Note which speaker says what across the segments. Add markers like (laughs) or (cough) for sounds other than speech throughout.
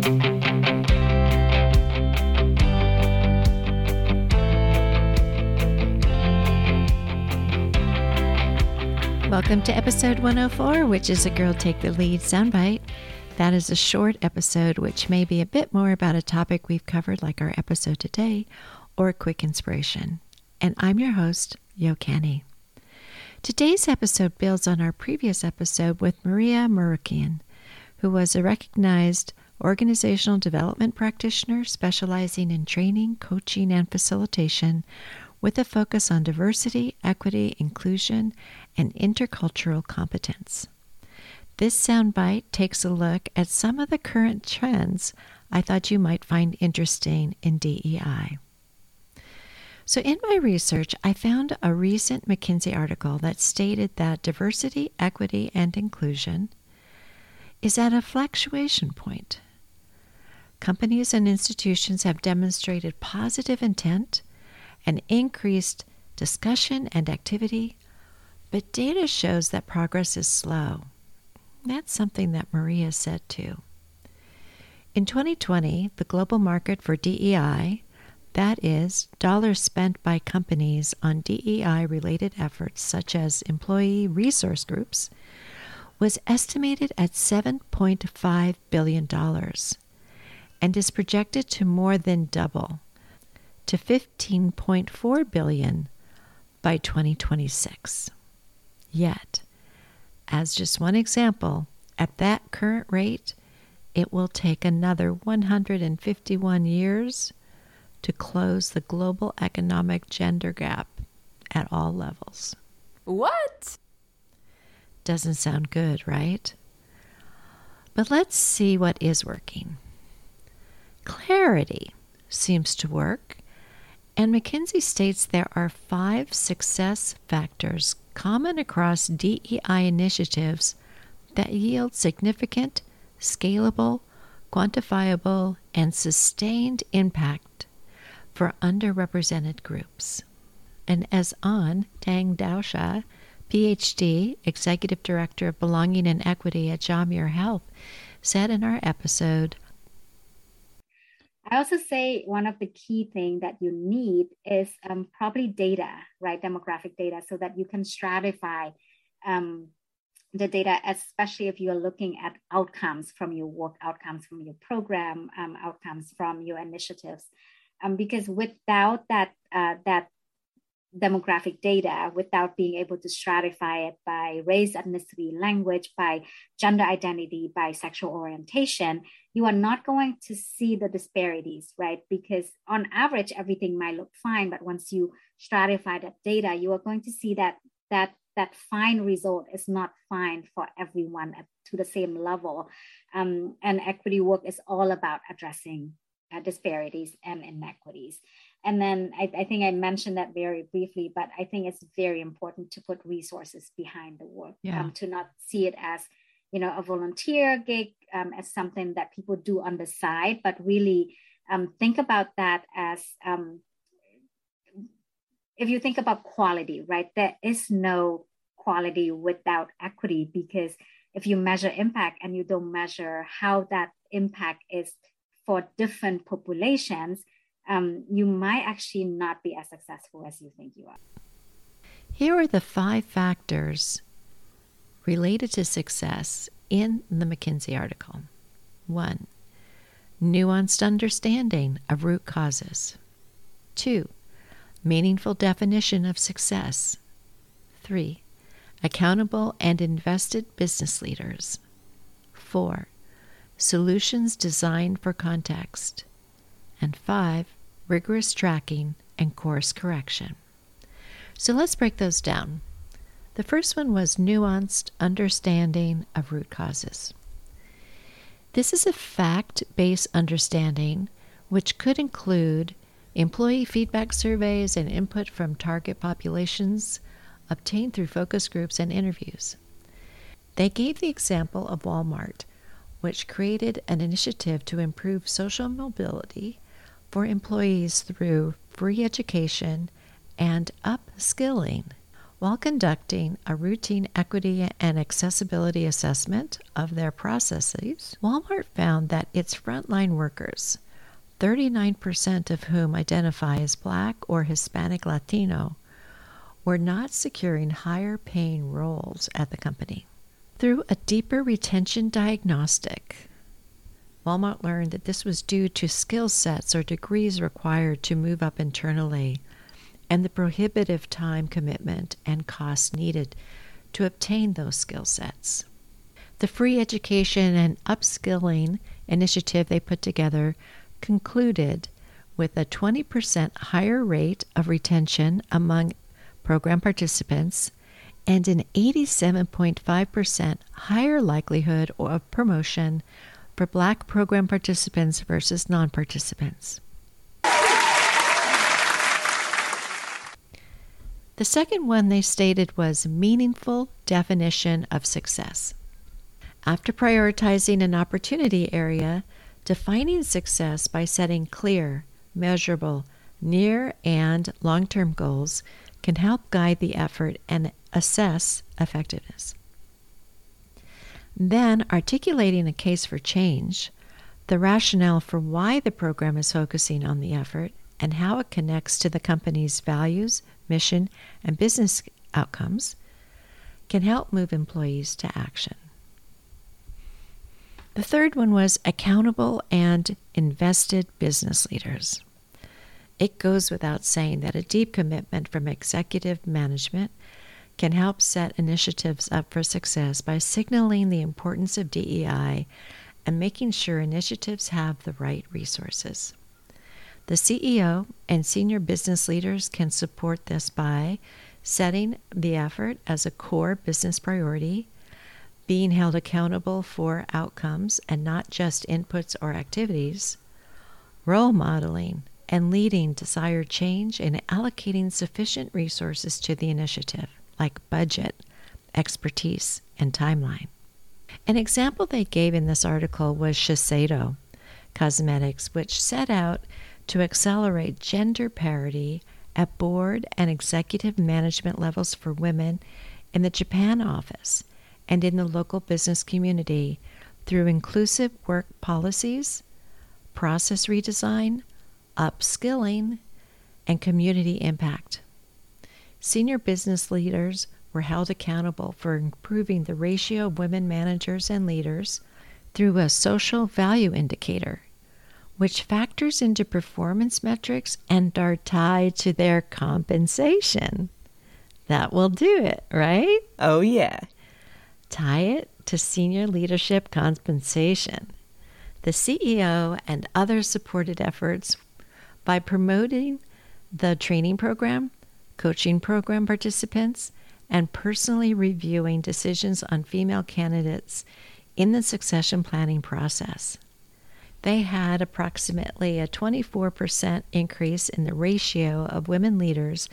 Speaker 1: Welcome to episode 104, which is a Girl Take the Lead soundbite. That is a short episode, which may be a bit more about a topic we've covered, like our episode today, or a quick inspiration. And I'm your host, Yo Canny. Today's episode builds on our previous episode with Maria Morukian, who was a recognized organizational development practitioner specializing in training, coaching, and facilitation with a focus on diversity, equity, inclusion, and intercultural competence. This soundbite takes a look at some of the current trends I thought you might find interesting in DEI. So, in my research, I found a recent McKinsey article that stated that diversity, equity, and inclusion is at a fluctuation point. Companies and institutions have demonstrated positive intent and increased discussion and activity, but data shows that progress is slow. That's something that Maria said too. In 2020, the global market for DEI, that is, dollars spent by companies on DEI related efforts such as employee resource groups, was estimated at $7.5 billion and is projected to more than double to 15.4 billion by 2026. Yet, as just one example, at that current rate, it will take another 151 years to close the global economic gender gap at all levels.
Speaker 2: What?
Speaker 1: Doesn't sound good, right? But let's see what is working. Clarity seems to work, and McKinsey states there are five success factors common across DEI initiatives that yield significant, scalable, quantifiable, and sustained impact for underrepresented groups. And as Anh Thang Dao-Shah, PhD, Executive Director of Belonging and Equity at John Muir Health, said in our episode
Speaker 3: I also say one of the key things that you need is um, probably data, right? Demographic data, so that you can stratify um, the data, especially if you're looking at outcomes from your work, outcomes from your program, um, outcomes from your initiatives. Um, because without that, uh, that demographic data without being able to stratify it by race, ethnicity, language, by gender identity, by sexual orientation, you are not going to see the disparities, right? Because on average, everything might look fine, but once you stratify that data, you are going to see that that that fine result is not fine for everyone at, to the same level. Um, and equity work is all about addressing uh, disparities and inequities. And then I, I, think I mentioned that very briefly, but I think it's very important to put resources behind the work, yeah. um, to not see it as, you know, a volunteer gig, um, as something that people do on the side, but really um, think about that as, um, if you think about quality, right? There is no quality without equity because if you measure impact and you don't measure how that impact is for different populations, um, you might actually not be as successful as you think you are.
Speaker 1: Here are the five factors related to success in the McKinsey article. One, nuanced understanding of root causes. Two, meaningful definition of success. Three, accountable and invested business leaders. Four, solutions designed for context. And five, rigorous tracking, and course correction. So let's break those down. The first one was nuanced understanding of root causes. This is a fact based understanding which could include employee feedback surveys and input from target populations obtained through focus groups and interviews. They gave the example of Walmart, which created an initiative to improve social mobility for employees through free education and upskilling. while conducting a routine equity and accessibility assessment of their processes, Walmart found that its frontline workers, 39% of whom identify as Black or Hispanic Latino, were not securing higher paying roles at the company. Through a deeper retention diagnostic, Walmart learned that this was due to skill sets or degrees required to move up internally and the prohibitive time commitment and cost needed to obtain those skill sets. The free education and upskilling initiative they put together concluded with a 20% higher rate of retention among program participants and an 87.5% higher likelihood of promotion for Black program participants versus non participants. The second one they stated was meaningful definition of success. After prioritizing an opportunity area, defining success by setting clear, measurable, near and long term goals can help guide the effort and assess effectiveness. Then, articulating a case for change, the rationale for why the program is focusing on the effort, and how it connects to the company's values, mission, and business outcomes can help move employees to action. The third one was accountable and invested business leaders. It goes without saying that a deep commitment from executive management can help set initiatives up for success by signaling the importance of DEI and making sure initiatives have the right resources. The CEO and senior business leaders can support this by setting the effort as a core business priority, being held accountable for outcomes and not just inputs or activities, role modeling and leading desired change and allocating sufficient resources to the initiative, like budget, expertise, and timeline. An example they gave in this article was Shiseido Cosmetics, which set out to accelerate gender parity at board and executive management levels for women in the Japan office and in the local business community through inclusive work policies, process redesign, upskilling, and community impact. Senior business leaders were held accountable for improving the ratio of women managers and leaders through a social value indicator which factors into performance metrics and are tied to their compensation. That will do it, right?
Speaker 2: Oh, yeah.
Speaker 1: Tie it to senior leadership compensation. The CEO and other supported efforts by promoting the training program, coaching program participants, and personally reviewing decisions on female candidates in the succession planning process they had approximately a 24% increase in the ratio of women leaders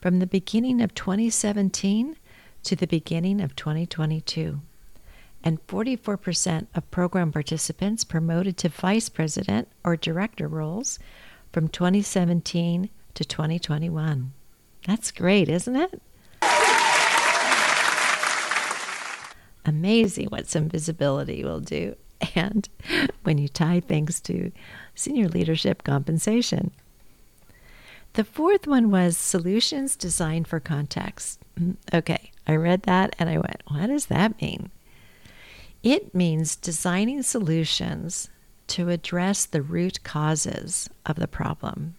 Speaker 1: from the beginning of 2017 to the beginning of 2022. And 44% of program participants promoted to vice president or director roles from 2017 to 2021. That's great, isn't it? Amazing what some visibility will do and (laughs) when you tie things to senior leadership compensation. The fourth one was solutions designed for context. Mm, okay, I read that and I went, what does that mean? It means designing solutions to address the root causes of the problem,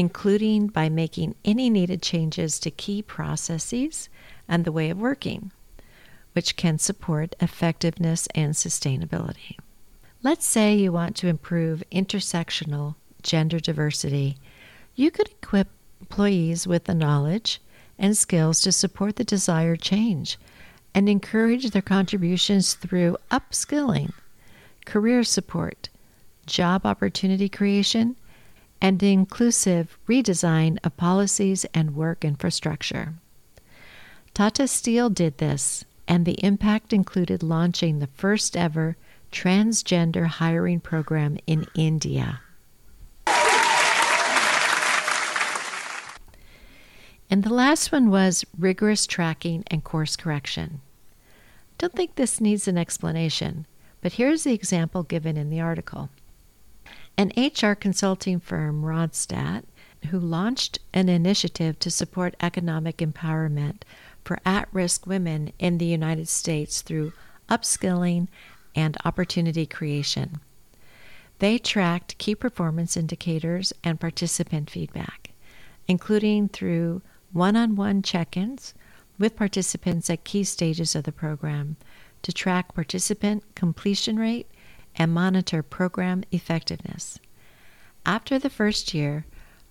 Speaker 1: including by making any needed changes to key processes and the way of working which can support effectiveness and sustainability. Let's say you want to improve intersectional gender diversity. You could equip employees with the knowledge and skills to support the desired change and encourage their contributions through upskilling, career support, job opportunity creation, and inclusive redesign of policies and work infrastructure. Tata Steel did this and the impact included launching the first ever transgender hiring program in India. And the last one was rigorous tracking and course correction. Don't think this needs an explanation, but here's the example given in the article. An HR consulting firm, Randstad, who launched an initiative to support economic empowerment for at risk women in the United States through upskilling and opportunity creation. They tracked key performance indicators and participant feedback, including through one on one check ins with participants at key stages of the program to track participant completion rate and monitor program effectiveness. After the first year,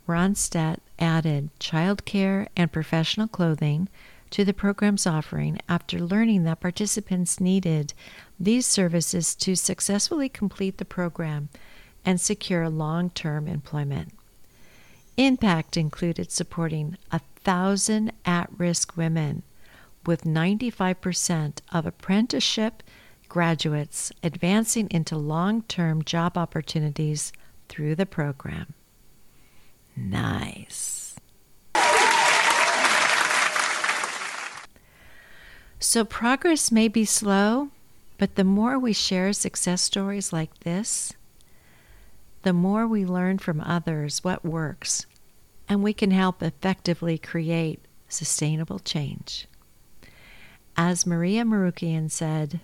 Speaker 1: Randstad added childcare and professional clothing to the program's offering after learning that participants needed these services to successfully complete the program and secure long term employment. Impact included supporting a thousand at risk women, with 95% of apprenticeship graduates advancing into long term job opportunities through the program. Nice. So, progress may be slow, but the more we share success stories like this, the more we learn from others what works, and we can help effectively create sustainable change. As Maria Morukian said,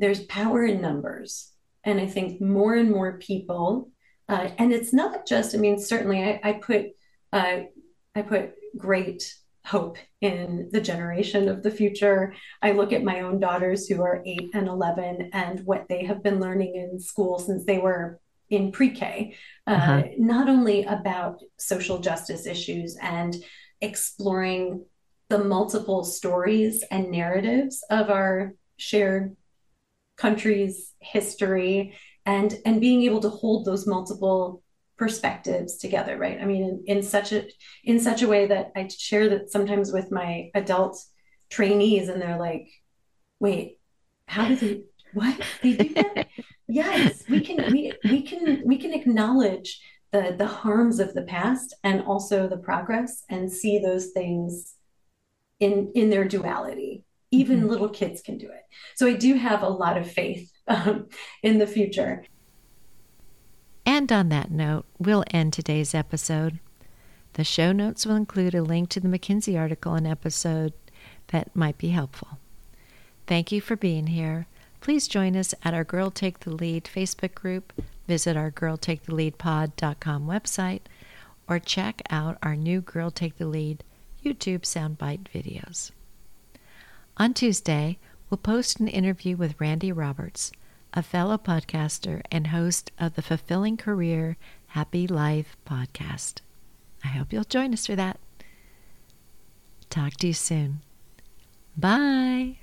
Speaker 2: there's power in numbers. And I think more and more people, uh, and it's not just, I mean, certainly I, I put, uh, I put great hope in the generation of the future. I look at my own daughters who are eight and 11 and what they have been learning in school since they were in pre K, uh, uh-huh. not only about social justice issues and exploring the multiple stories and narratives of our shared country's history and and being able to hold those multiple perspectives together right? I mean in, in such a in such a way that i share that sometimes with my adult trainees and they're like wait how do they what? They do that? (laughs) Yes we can we, we can we can acknowledge the the harms of the past and also the progress and see those things in in their duality even mm-hmm. little kids can do it so i do have a lot of faith um, in the future
Speaker 1: and on that note, we'll end today's episode. The show notes will include a link to the McKinsey article and episode that might be helpful. Thank you for being here. Please join us at our Girl Take the Lead Facebook group, visit our Girl Take the Lead girltaketheleadpod.com website, or check out our new Girl Take the Lead YouTube soundbite videos. On Tuesday, we'll post an interview with Randy Roberts, a fellow podcaster and host of the Fulfilling Career, Happy Life podcast. I hope you'll join us for that. Talk to you soon. Bye.